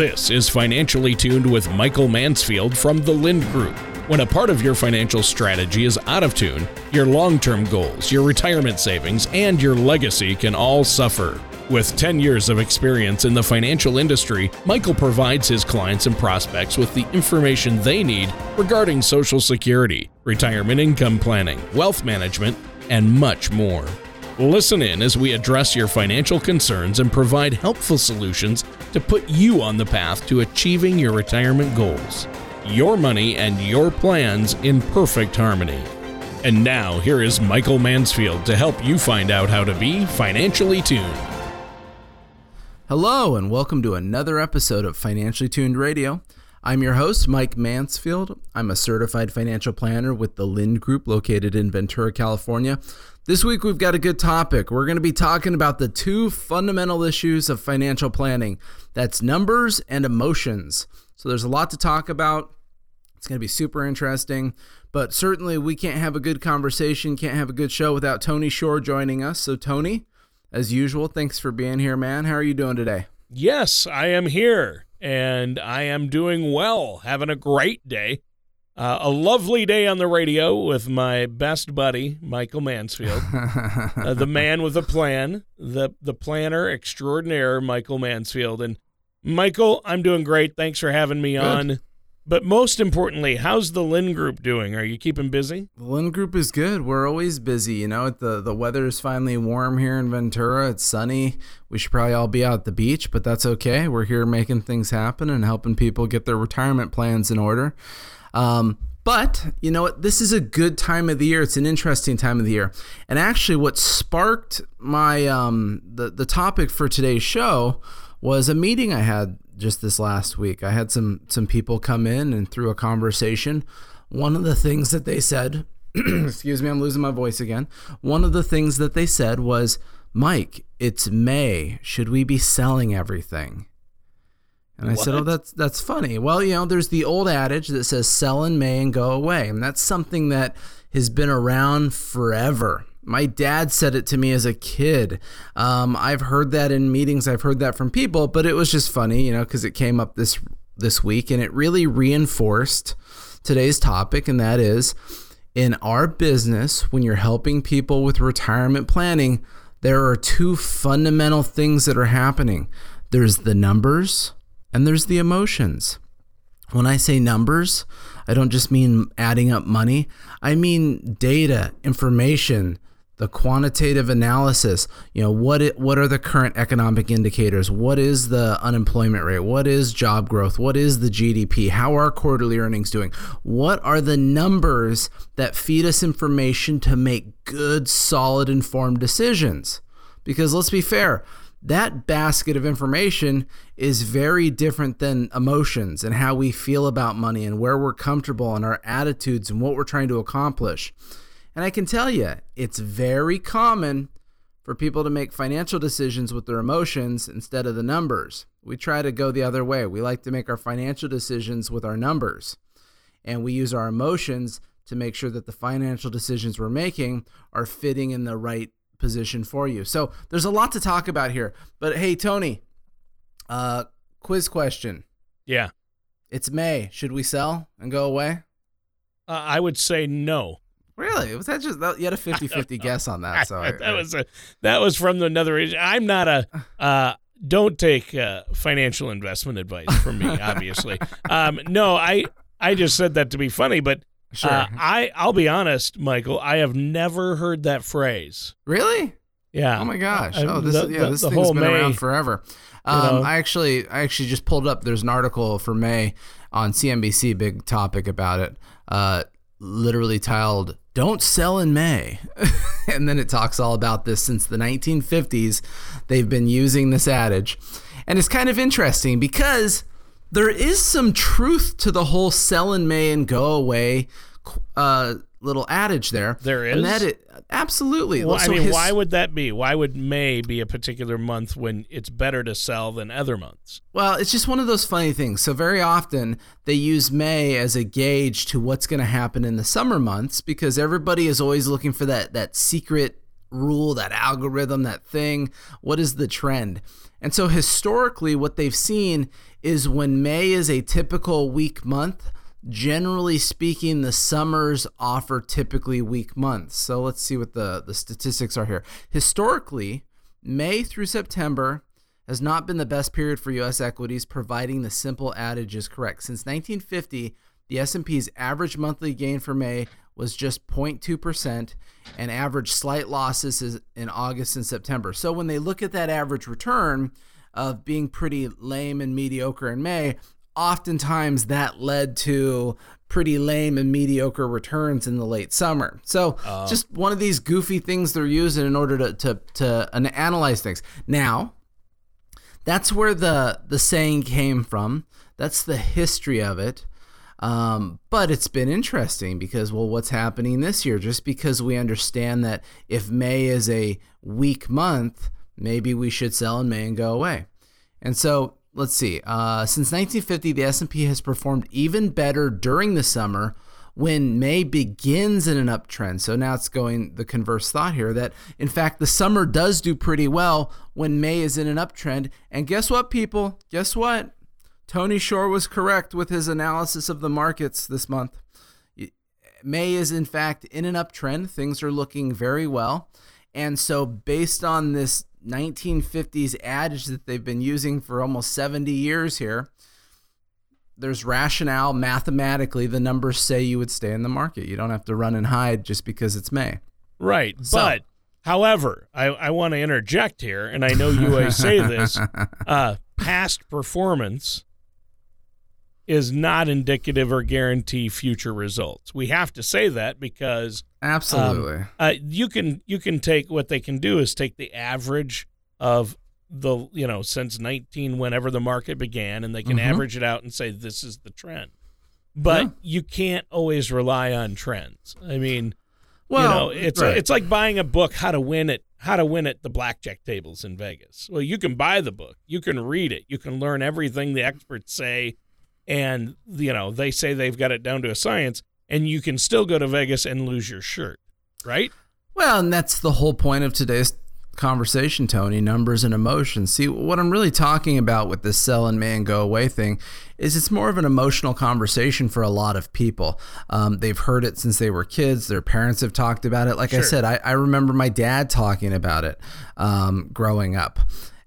This is Financially Tuned with Michael Mansfield from the Lynd Group. When a part of your financial strategy is out of tune, your long term goals, your retirement savings, and your legacy can all suffer. With 10 years of experience in the financial industry, Michael provides his clients and prospects with the information they need regarding Social Security, retirement income planning, wealth management, and much more. Listen in as we address your financial concerns and provide helpful solutions to put you on the path to achieving your retirement goals. Your money and your plans in perfect harmony. And now, here is Michael Mansfield to help you find out how to be financially tuned. Hello, and welcome to another episode of Financially Tuned Radio. I'm your host, Mike Mansfield. I'm a certified financial planner with the Lynd Group located in Ventura, California. This week, we've got a good topic. We're going to be talking about the two fundamental issues of financial planning that's numbers and emotions. So, there's a lot to talk about. It's going to be super interesting, but certainly we can't have a good conversation, can't have a good show without Tony Shore joining us. So, Tony, as usual, thanks for being here, man. How are you doing today? Yes, I am here and I am doing well, having a great day. Uh, a lovely day on the radio with my best buddy, Michael Mansfield, uh, the man with a plan, the the planner extraordinaire, Michael Mansfield. And Michael, I'm doing great. Thanks for having me Good. on. But most importantly, how's the Lynd Group doing? Are you keeping busy? The Lynd Group is good. We're always busy. You know, the the weather is finally warm here in Ventura. It's sunny. We should probably all be out at the beach, but that's okay. We're here making things happen and helping people get their retirement plans in order. Um, but you know what? This is a good time of the year. It's an interesting time of the year. And actually, what sparked my um, the the topic for today's show was a meeting I had just this last week. I had some some people come in and through a conversation, one of the things that they said, excuse me, I'm losing my voice again. One of the things that they said was, "Mike, it's May. Should we be selling everything?" And I what? said, "Oh, that's that's funny." Well, you know, there's the old adage that says sell in May and go away, and that's something that has been around forever. My dad said it to me as a kid. Um, I've heard that in meetings. I've heard that from people, but it was just funny, you know, because it came up this this week and it really reinforced today's topic, and that is in our business when you're helping people with retirement planning. There are two fundamental things that are happening. There's the numbers and there's the emotions. When I say numbers, I don't just mean adding up money. I mean data, information, the quantitative analysis you know what it, what are the current economic indicators? What is the unemployment rate? What is job growth? What is the GDP how are quarterly earnings doing? What are the numbers that feed us information to make good solid informed decisions? Because let's be fair that basket of information is very different than emotions and how we feel about money and where we're comfortable and our attitudes and what we're trying to accomplish and I can tell you, it's very common for people to make financial decisions with their emotions instead of the numbers. We try to go the other way. We like to make our financial decisions with our numbers. And we use our emotions to make sure that the financial decisions we're making are fitting in the right position for you. So there's a lot to talk about here. But hey, Tony, uh, quiz question. Yeah. It's May. Should we sell and go away? Uh, I would say no. Really? Was that just you had a 50-50 guess on that? So I, that was a that was from another. I'm not a. Uh, don't take uh, financial investment advice from me. Obviously, um, no. I I just said that to be funny, but sure. Uh, I I'll be honest, Michael. I have never heard that phrase. Really? Yeah. Oh my gosh. Oh, this the, yeah, this the, thing's been May, around forever. Um, you know, I actually I actually just pulled up. There's an article for May on CNBC, big topic about it. Uh, literally titled don't sell in May. and then it talks all about this since the 1950s. They've been using this adage. And it's kind of interesting because there is some truth to the whole sell in May and go away uh, little adage there. There is. And that it, absolutely. Well, so I mean, his, why would that be? Why would May be a particular month when it's better to sell than other months? Well, it's just one of those funny things. So very often they use May as a gauge to what's going to happen in the summer months because everybody is always looking for that that secret rule, that algorithm, that thing? What is the trend? And so historically, what they've seen is when May is a typical weak month, generally speaking, the summers offer typically weak months. So let's see what the, the statistics are here. Historically, May through September has not been the best period for US equities providing the simple adage is correct. Since 1950, the S&P's average monthly gain for May was just 0.2% and average slight losses in August and September. So when they look at that average return of being pretty lame and mediocre in May, oftentimes that led to pretty lame and mediocre returns in the late summer. So uh, just one of these goofy things they're using in order to to to analyze things. Now, that's where the the saying came from. That's the history of it. Um, but it's been interesting because, well, what's happening this year? Just because we understand that if May is a weak month, maybe we should sell in May and go away. And so let's see. Uh, since 1950, the S&P has performed even better during the summer when May begins in an uptrend. So now it's going the converse thought here that in fact the summer does do pretty well when May is in an uptrend. And guess what, people? Guess what? Tony Shore was correct with his analysis of the markets this month. May is in fact in an uptrend. Things are looking very well. And so based on this 1950s adage that they've been using for almost 70 years here, there's rationale mathematically. The numbers say you would stay in the market. You don't have to run and hide just because it's May. Right. So, but, however, I, I want to interject here, and I know you always say this uh, past performance is not indicative or guarantee future results. We have to say that because absolutely um, uh, you can you can take what they can do is take the average of the you know since 19 whenever the market began and they can mm-hmm. average it out and say this is the trend. But yeah. you can't always rely on trends. I mean, well, you know, it's right. it's like buying a book how to win it how to win at the blackjack tables in Vegas. Well, you can buy the book, you can read it, you can learn everything the experts say and you know they say they've got it down to a science and you can still go to Vegas and lose your shirt, right? Well, and that's the whole point of today's conversation, Tony. Numbers and emotions. See, what I'm really talking about with this sell and man go away thing is it's more of an emotional conversation for a lot of people. Um, they've heard it since they were kids. Their parents have talked about it. Like sure. I said, I, I, remember my dad talking about it um, growing up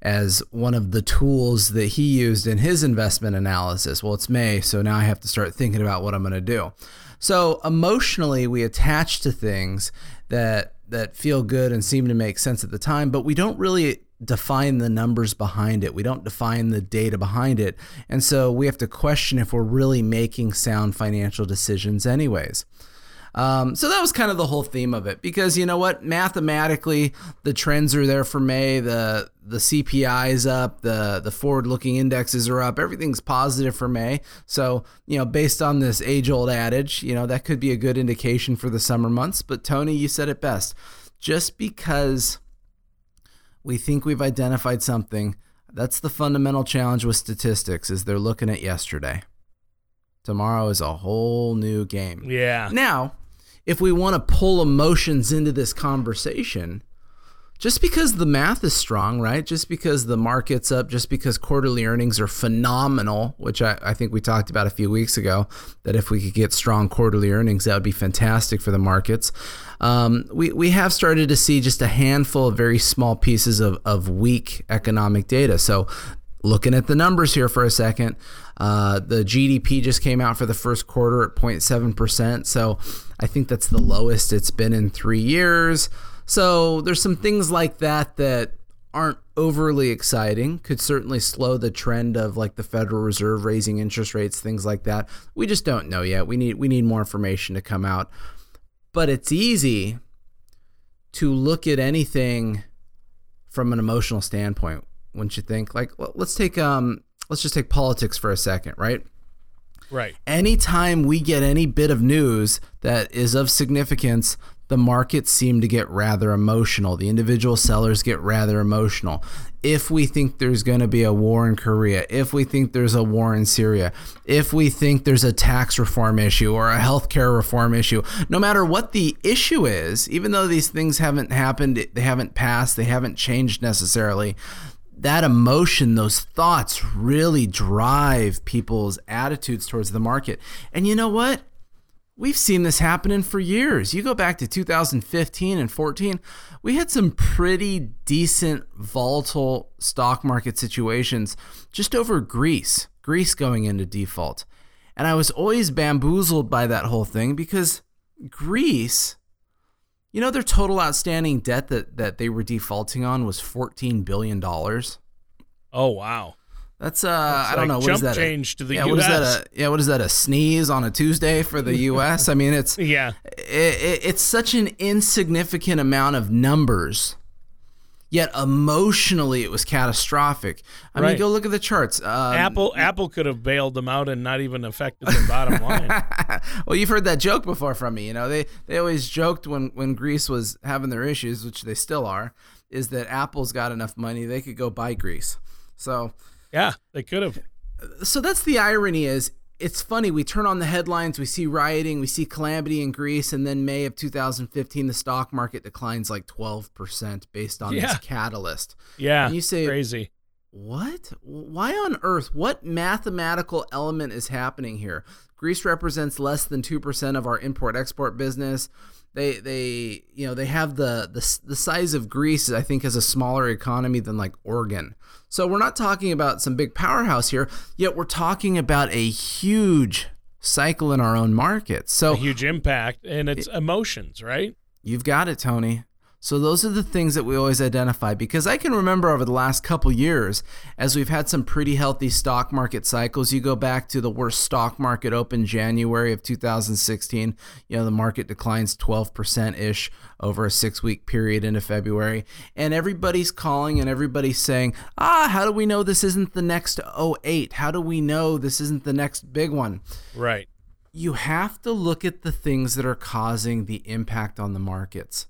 as one of the tools that he used in his investment analysis. Well, it's May, so now I have to start thinking about what I'm going to do. So emotionally, we attach to things that that feel good and seem to make sense at the time, but we don't really define the numbers behind it. We don't define the data behind it. And so we have to question if we're really making sound financial decisions anyways. Um, so that was kind of the whole theme of it because you know what, mathematically the trends are there for May. The the CPI is up, the the forward looking indexes are up, everything's positive for May. So you know, based on this age old adage, you know that could be a good indication for the summer months. But Tony, you said it best. Just because we think we've identified something, that's the fundamental challenge with statistics is they're looking at yesterday. Tomorrow is a whole new game. Yeah. Now, if we want to pull emotions into this conversation, just because the math is strong, right? Just because the market's up, just because quarterly earnings are phenomenal, which I, I, think we talked about a few weeks ago, that if we could get strong quarterly earnings, that would be fantastic for the markets. Um, we, we have started to see just a handful of very small pieces of, of weak economic data. So looking at the numbers here for a second, uh, the GDP just came out for the first quarter at 0.7%. So I think that's the lowest it's been in three years. So there's some things like that that aren't overly exciting could certainly slow the trend of like the Federal Reserve raising interest rates things like that we just don't know yet we need we need more information to come out but it's easy to look at anything from an emotional standpoint wouldn't you think? Like, let's take um, let's just take politics for a second, right? Right. Anytime we get any bit of news that is of significance, the markets seem to get rather emotional. The individual sellers get rather emotional. If we think there's going to be a war in Korea, if we think there's a war in Syria, if we think there's a tax reform issue or a healthcare reform issue, no matter what the issue is, even though these things haven't happened, they haven't passed, they haven't changed necessarily, that emotion, those thoughts really drive people's attitudes towards the market. And you know what? We've seen this happening for years. You go back to 2015 and 14, we had some pretty decent volatile stock market situations just over Greece, Greece going into default. And I was always bamboozled by that whole thing because Greece, you know, their total outstanding debt that, that they were defaulting on was $14 billion. Oh, wow. That's uh, That's I don't like know what is that change a, to the yeah, US. What is that a, yeah, what is that a sneeze on a Tuesday for the U.S. I mean, it's yeah, it, it, it's such an insignificant amount of numbers, yet emotionally it was catastrophic. I right. mean, go look at the charts. Um, Apple Apple could have bailed them out and not even affected the bottom line. well, you've heard that joke before from me. You know, they they always joked when when Greece was having their issues, which they still are, is that Apple's got enough money they could go buy Greece. So yeah, they could have. So that's the irony is it's funny we turn on the headlines we see rioting we see calamity in greece and then may of 2015 the stock market declines like 12% based on yeah. this catalyst yeah and you say crazy what why on earth what mathematical element is happening here greece represents less than 2% of our import export business they they you know they have the the, the size of greece i think has a smaller economy than like oregon so we're not talking about some big powerhouse here, yet we're talking about a huge cycle in our own market. So a huge impact and it's it, emotions, right? You've got it, Tony. So those are the things that we always identify because I can remember over the last couple years as we've had some pretty healthy stock market cycles. You go back to the worst stock market open January of 2016, you know, the market declines 12% ish over a 6-week period into February, and everybody's calling and everybody's saying, "Ah, how do we know this isn't the next 08? How do we know this isn't the next big one?" Right. You have to look at the things that are causing the impact on the markets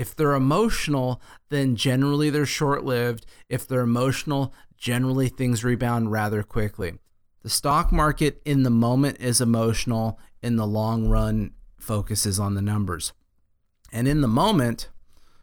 if they're emotional, then generally they're short lived. If they're emotional, generally things rebound rather quickly. The stock market in the moment is emotional, in the long run, focuses on the numbers. And in the moment,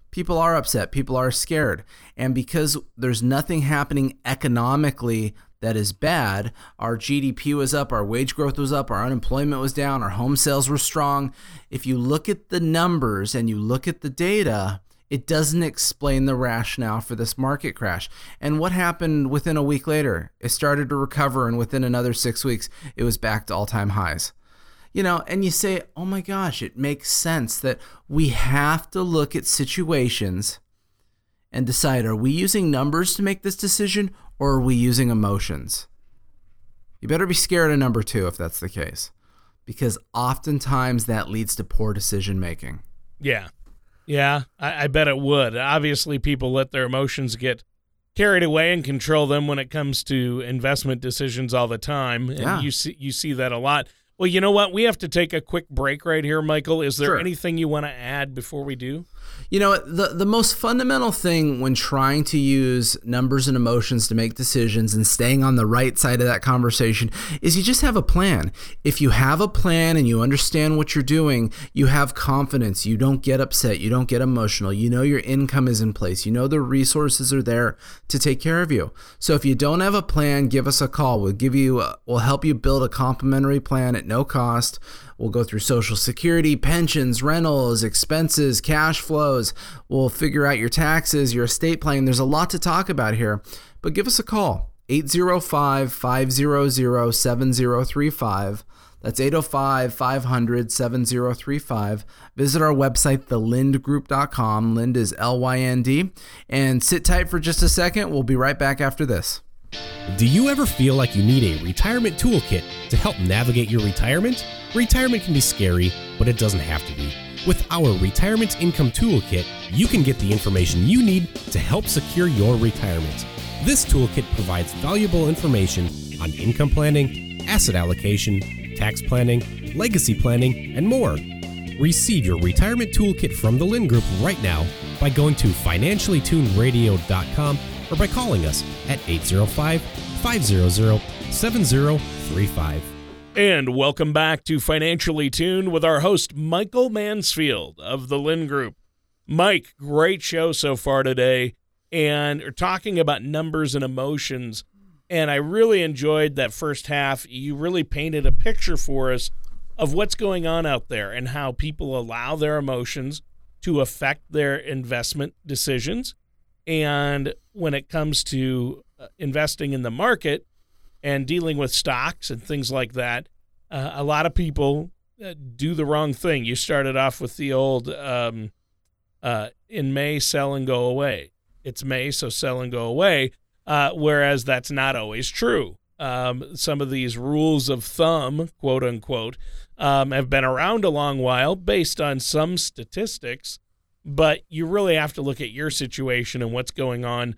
people are upset, people are scared. And because there's nothing happening economically that is bad. Our GDP was up, our wage growth was up, our unemployment was down, our home sales were strong. If you look at the numbers and you look at the data, it doesn't explain the rationale for this market crash. And what happened within a week later? It started to recover, and within another six weeks, it was back to all time highs. You know, and you say, oh my gosh, it makes sense that we have to look at situations and decide are we using numbers to make this decision or are we using emotions? You better be scared of number two if that's the case, because oftentimes that leads to poor decision making. Yeah. Yeah, I, I, bet it would. Obviously, people let their emotions get carried away and control them when it comes to investment decisions all the time. And yeah. you see you see that a lot. Well, you know what? We have to take a quick break right here, Michael. Is there sure. anything you want to add before we do? You know, the the most fundamental thing when trying to use numbers and emotions to make decisions and staying on the right side of that conversation is you just have a plan. If you have a plan and you understand what you're doing, you have confidence. You don't get upset, you don't get emotional. You know your income is in place. You know the resources are there to take care of you. So if you don't have a plan, give us a call. We'll give you we'll help you build a complimentary plan at no cost. We'll go through Social Security, pensions, rentals, expenses, cash flows. We'll figure out your taxes, your estate plan. There's a lot to talk about here, but give us a call 805 500 7035. That's 805 500 7035. Visit our website, thelindgroup.com. Lynd is L Y N D. And sit tight for just a second. We'll be right back after this. Do you ever feel like you need a retirement toolkit to help navigate your retirement? Retirement can be scary, but it doesn't have to be. With our Retirement Income Toolkit, you can get the information you need to help secure your retirement. This toolkit provides valuable information on income planning, asset allocation, tax planning, legacy planning, and more. Receive your retirement toolkit from the Lynd Group right now by going to financiallytunedradio.com or by calling us at 805 500 7035. And welcome back to Financially Tuned with our host, Michael Mansfield of the Lynd Group. Mike, great show so far today. And we're talking about numbers and emotions. And I really enjoyed that first half. You really painted a picture for us of what's going on out there and how people allow their emotions to affect their investment decisions. And when it comes to uh, investing in the market, and dealing with stocks and things like that, uh, a lot of people uh, do the wrong thing. You started off with the old um, uh, in May, sell and go away. It's May, so sell and go away. Uh, whereas that's not always true. Um, some of these rules of thumb, quote unquote, um, have been around a long while based on some statistics, but you really have to look at your situation and what's going on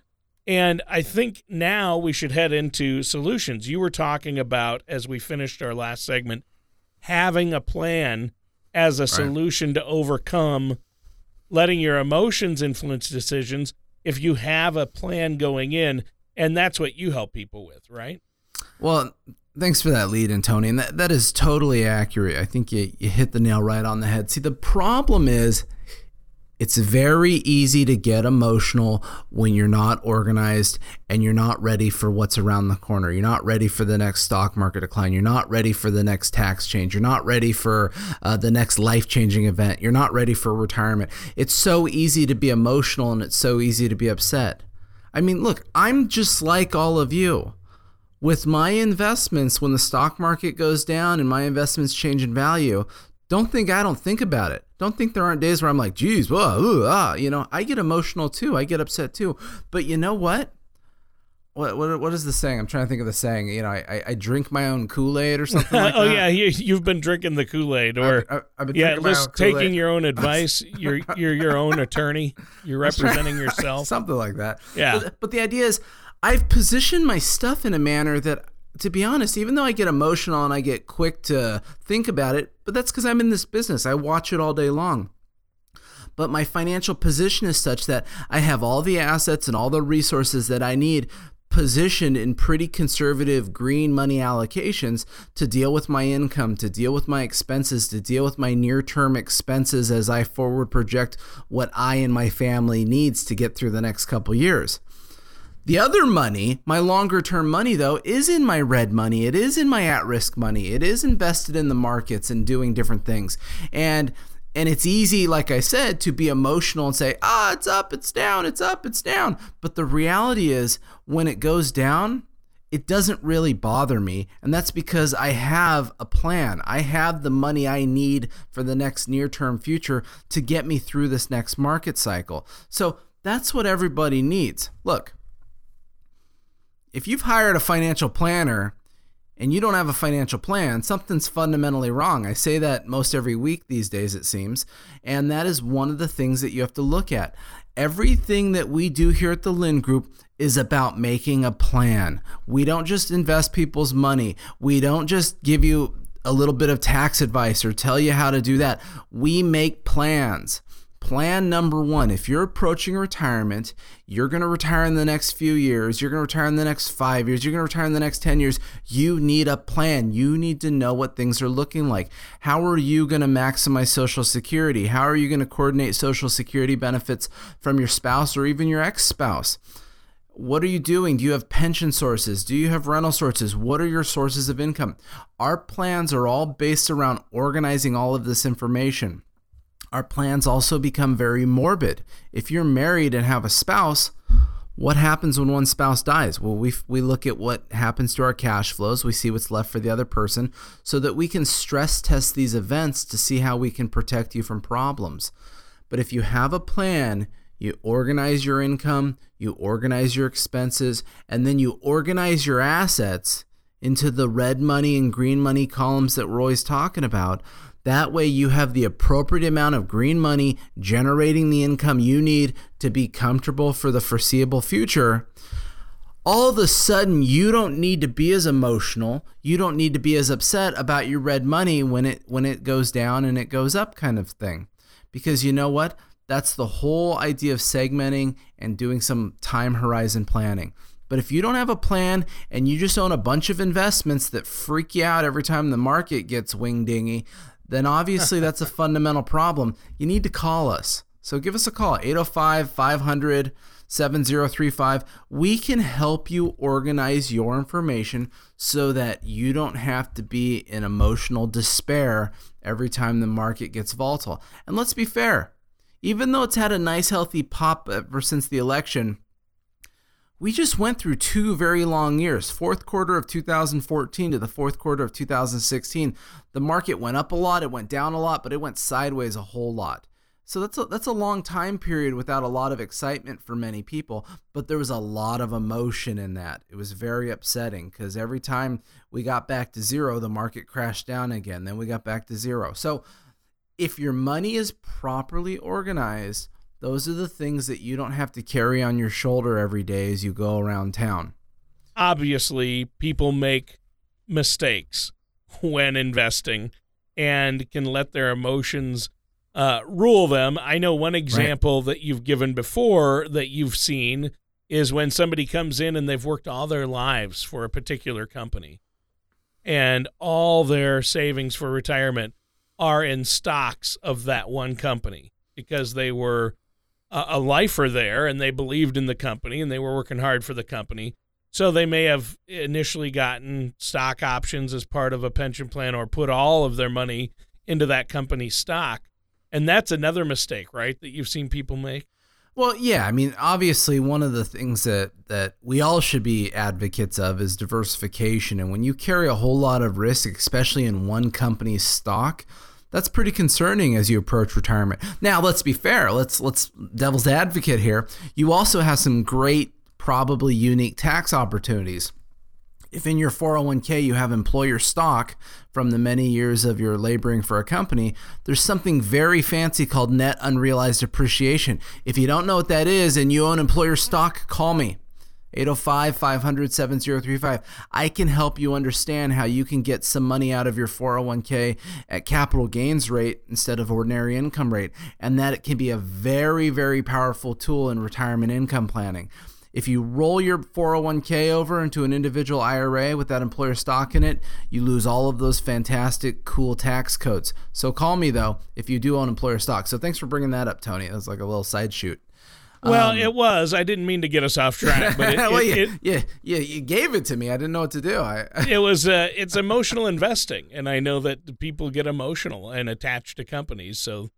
and I think now we should head into solutions. You were talking about, as we finished our last segment, having a plan as a right. solution to overcome letting your emotions influence decisions if you have a plan going in. And that's what you help people with, right? Well, thanks for that lead in, Tony. And that, that is totally accurate. I think you, you hit the nail right on the head. See, the problem is it's very easy to get emotional when you're not organized and you're not ready for what's around the corner. You're not ready for the next stock market decline. You're not ready for the next tax change. You're not ready for uh, the next life changing event. You're not ready for retirement. It's so easy to be emotional and it's so easy to be upset. I mean, look, I'm just like all of you. With my investments, when the stock market goes down and my investments change in value, don't think I don't think about it. Don't think there aren't days where I'm like, geez, whoa, ooh, ah. You know, I get emotional too. I get upset too. But you know what? What, what, what is the saying? I'm trying to think of the saying. You know, I, I drink my own Kool Aid or something like oh, that. yeah, you, have been drinking the Kool Aid, or I've, I've been yeah, just taking your own advice. you're you're your own attorney. You're representing yourself. something like that. Yeah. But, but the idea is, I've positioned my stuff in a manner that to be honest, even though I get emotional and I get quick to think about it, but that's because I'm in this business. I watch it all day long. But my financial position is such that I have all the assets and all the resources that I need positioned in pretty conservative green money allocations to deal with my income, to deal with my expenses, to deal with my near term expenses as I forward project what I and my family needs to get through the next couple years. The other money, my longer term money though, is in my red money. It is in my at risk money. It is invested in the markets and doing different things. And and it's easy, like I said, to be emotional and say, ah, it's up, it's down, it's up, it's down. But the reality is, when it goes down, it doesn't really bother me. And that's because I have a plan. I have the money I need for the next near term future to get me through this next market cycle. So that's what everybody needs. Look, if you've hired a financial planner and you don't have a financial plan, something's fundamentally wrong. I say that most every week these days, it seems. And that is one of the things that you have to look at. Everything that we do here at the Lynd Group is about making a plan. We don't just invest people's money, we don't just give you a little bit of tax advice or tell you how to do that. We make plans. Plan number one if you're approaching retirement, you're going to retire in the next few years, you're going to retire in the next five years, you're going to retire in the next 10 years. You need a plan. You need to know what things are looking like. How are you going to maximize Social Security? How are you going to coordinate Social Security benefits from your spouse or even your ex spouse? What are you doing? Do you have pension sources? Do you have rental sources? What are your sources of income? Our plans are all based around organizing all of this information our plans also become very morbid. If you're married and have a spouse, what happens when one spouse dies? Well, we, we look at what happens to our cash flows. We see what's left for the other person so that we can stress test these events to see how we can protect you from problems. But if you have a plan, you organize your income, you organize your expenses, and then you organize your assets into the red money and green money columns that we're always talking about that way, you have the appropriate amount of green money generating the income you need to be comfortable for the foreseeable future. all of a sudden you don't need to be as emotional. You don't need to be as upset about your red money when it when it goes down and it goes up kind of thing. Because you know what? That's the whole idea of segmenting and doing some time horizon planning. But if you don't have a plan and you just own a bunch of investments that freak you out every time the market gets wing dingy then obviously that's a fundamental problem you need to call us so give us a call 805 500 7035. We can help you organize your information so that you don't have to be in emotional despair every time the market gets volatile. And let's be fair, even though it's had a nice healthy pop ever since the election, we just went through two very long years. Fourth quarter of 2014 to the fourth quarter of 2016, the market went up a lot, it went down a lot, but it went sideways a whole lot. So that's a, that's a long time period without a lot of excitement for many people, but there was a lot of emotion in that. It was very upsetting because every time we got back to zero, the market crashed down again. Then we got back to zero. So if your money is properly organized, those are the things that you don't have to carry on your shoulder every day as you go around town. Obviously, people make mistakes when investing and can let their emotions uh, rule them. I know one example right. that you've given before that you've seen is when somebody comes in and they've worked all their lives for a particular company and all their savings for retirement are in stocks of that one company because they were a, lifer there and they believed in the company and they were working hard for the company. So they may have initially gotten stock options as part of a pension plan or put all of their money into that company's stock and that's another mistake, right? That you've seen people make. Well, yeah, I mean, obviously, one of the things that that we all should be advocates of is diversification. And when you carry a whole lot of risk, especially in one company's stock, that's pretty concerning as you approach retirement. Now, let's be fair. Let's let's devil's advocate here. You also have some great, probably unique tax opportunities if in your 401k you have employer stock from the many years of your laboring for a company, there's something very fancy called net unrealized appreciation. If you don't know what that is and you own employer stock, call me. 805 500 7035. I can help you understand how you can get some money out of your 401k at capital gains rate instead of ordinary income rate. And that it can be a very, very powerful tool in retirement income planning. If you roll your 401k over into an individual IRA with that employer stock in it, you lose all of those fantastic, cool tax codes. So call me though if you do own employer stock. So thanks for bringing that up, Tony. That was like a little side shoot. Well, um, it was. I didn't mean to get us off track, but it, well, it, yeah, it, yeah, yeah, you gave it to me. I didn't know what to do. I, it was. Uh, it's emotional investing, and I know that people get emotional and attached to companies. So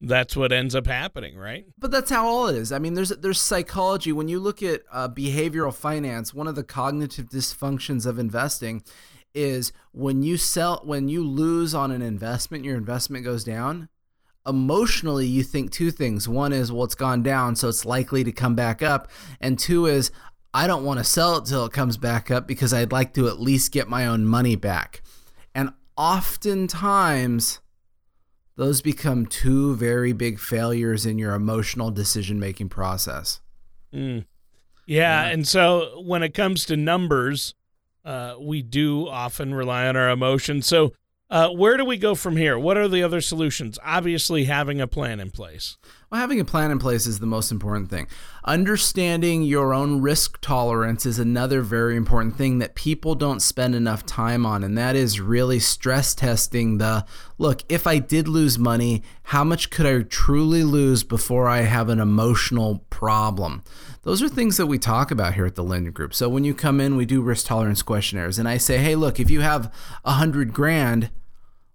that's what ends up happening, right? But that's how all it is. I mean, there's there's psychology. When you look at uh, behavioral finance, one of the cognitive dysfunctions of investing is when you sell when you lose on an investment, your investment goes down. Emotionally, you think two things. One is, well, it's gone down, so it's likely to come back up, and two is, I don't want to sell it till it comes back up because I'd like to at least get my own money back. And oftentimes those become two very big failures in your emotional decision making process. Mm. Yeah, yeah, and so when it comes to numbers, uh, we do often rely on our emotions. So, uh, where do we go from here? What are the other solutions? Obviously, having a plan in place. Well, having a plan in place is the most important thing. Understanding your own risk tolerance is another very important thing that people don't spend enough time on, and that is really stress testing the look, if I did lose money, how much could I truly lose before I have an emotional problem? Those are things that we talk about here at the Linden Group. So when you come in, we do risk tolerance questionnaires, and I say, hey, look, if you have a hundred grand,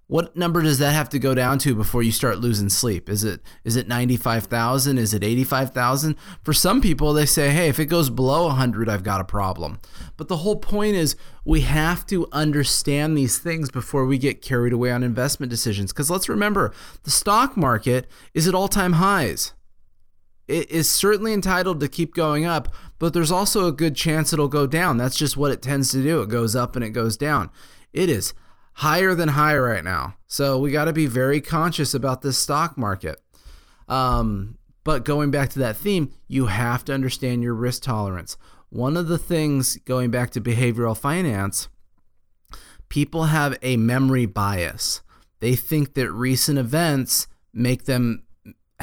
what number does that have to go down to before you start losing sleep? Is it is it 95,000? Is it 85,000? For some people they say, "Hey, if it goes below 100, I've got a problem." But the whole point is we have to understand these things before we get carried away on investment decisions cuz let's remember, the stock market is at all-time highs. It is certainly entitled to keep going up, but there's also a good chance it'll go down. That's just what it tends to do. It goes up and it goes down. It is higher than high right now. So we got to be very conscious about this stock market. Um, but going back to that theme, you have to understand your risk tolerance. one of the things going back to behavioral finance, people have a memory bias. They think that recent events make them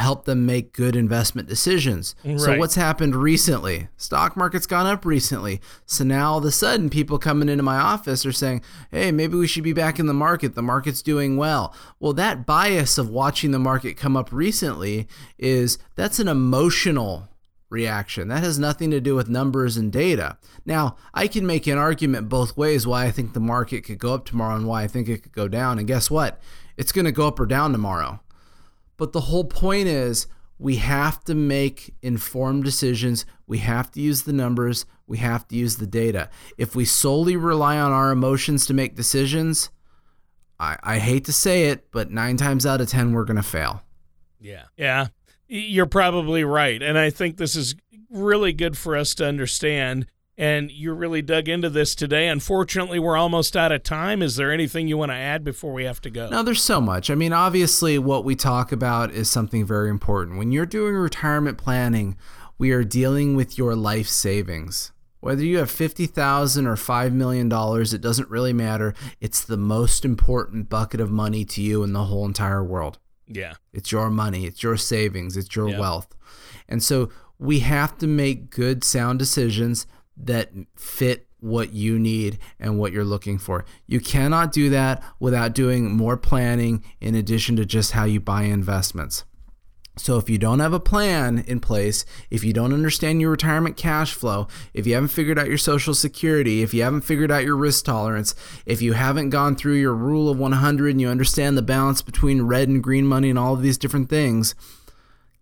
help them make good investment decisions. Right. So what's happened recently? Stock market's gone up recently. So now all of a sudden people coming into my office are saying, "Hey, maybe we should be back in the market. The market's doing well." Well, that bias of watching the market come up recently is that's an emotional reaction. That has nothing to do with numbers and data. Now, I can make an argument both ways why I think the market could go up tomorrow and why I think it could go down. And guess what? It's going to go up or down tomorrow. But the whole point is we have to make informed decisions. We have to use the numbers. We have to use the data. If we solely rely on our emotions to make decisions, I, I hate to say it, but nine times out of 10, we're going to fail. Yeah. Yeah. You're probably right. And I think this is really good for us to understand and you really dug into this today. Unfortunately, we're almost out of time. Is there anything you want to add before we have to go? No, there's so much. I mean, obviously, what we talk about is something very important. When you're doing retirement planning, we are dealing with your life savings. Whether you have $50,000 or $5 million, it doesn't really matter. It's the most important bucket of money to you in the whole entire world. Yeah. It's your money, it's your savings, it's your yep. wealth. And so we have to make good, sound decisions that fit what you need and what you're looking for. You cannot do that without doing more planning in addition to just how you buy investments. So, if you don't have a plan in place, if you don't understand your retirement cash flow, if you haven't figured out your social security, if you haven't figured out your risk tolerance, if you haven't gone through your rule of 100 and you understand the balance between red and green money and all of these different things,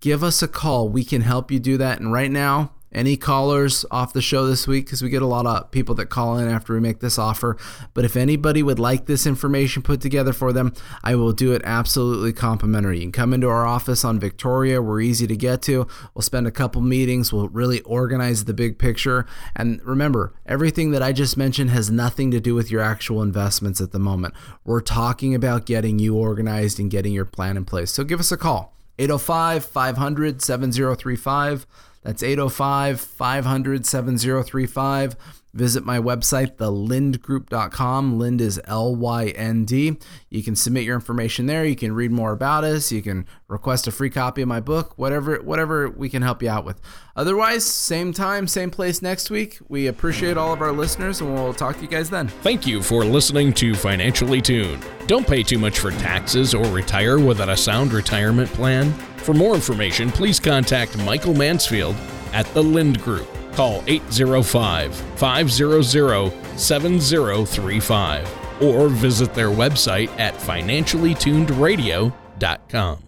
give us a call. We can help you do that. And right now, any callers off the show this week because we get a lot of people that call in after we make this offer. But if anybody would like this information put together for them, I will do it absolutely complimentary. You can come into our office on Victoria. We're easy to get to. We'll spend a couple meetings. We'll really organize the big picture. And remember, everything that I just mentioned has nothing to do with your actual investments at the moment. We're talking about getting you organized and getting your plan in place. So give us a call 805 500 7035. That's 805 500 7035. Visit my website, thelindgroup.com. Lynd is L Y N D. You can submit your information there. You can read more about us. You can request a free copy of my book, whatever, whatever we can help you out with. Otherwise, same time, same place next week. We appreciate all of our listeners and we'll talk to you guys then. Thank you for listening to Financially Tuned. Don't pay too much for taxes or retire without a sound retirement plan. For more information, please contact Michael Mansfield at the Lynd Group. Call 805 500 7035 or visit their website at financiallytunedradio.com.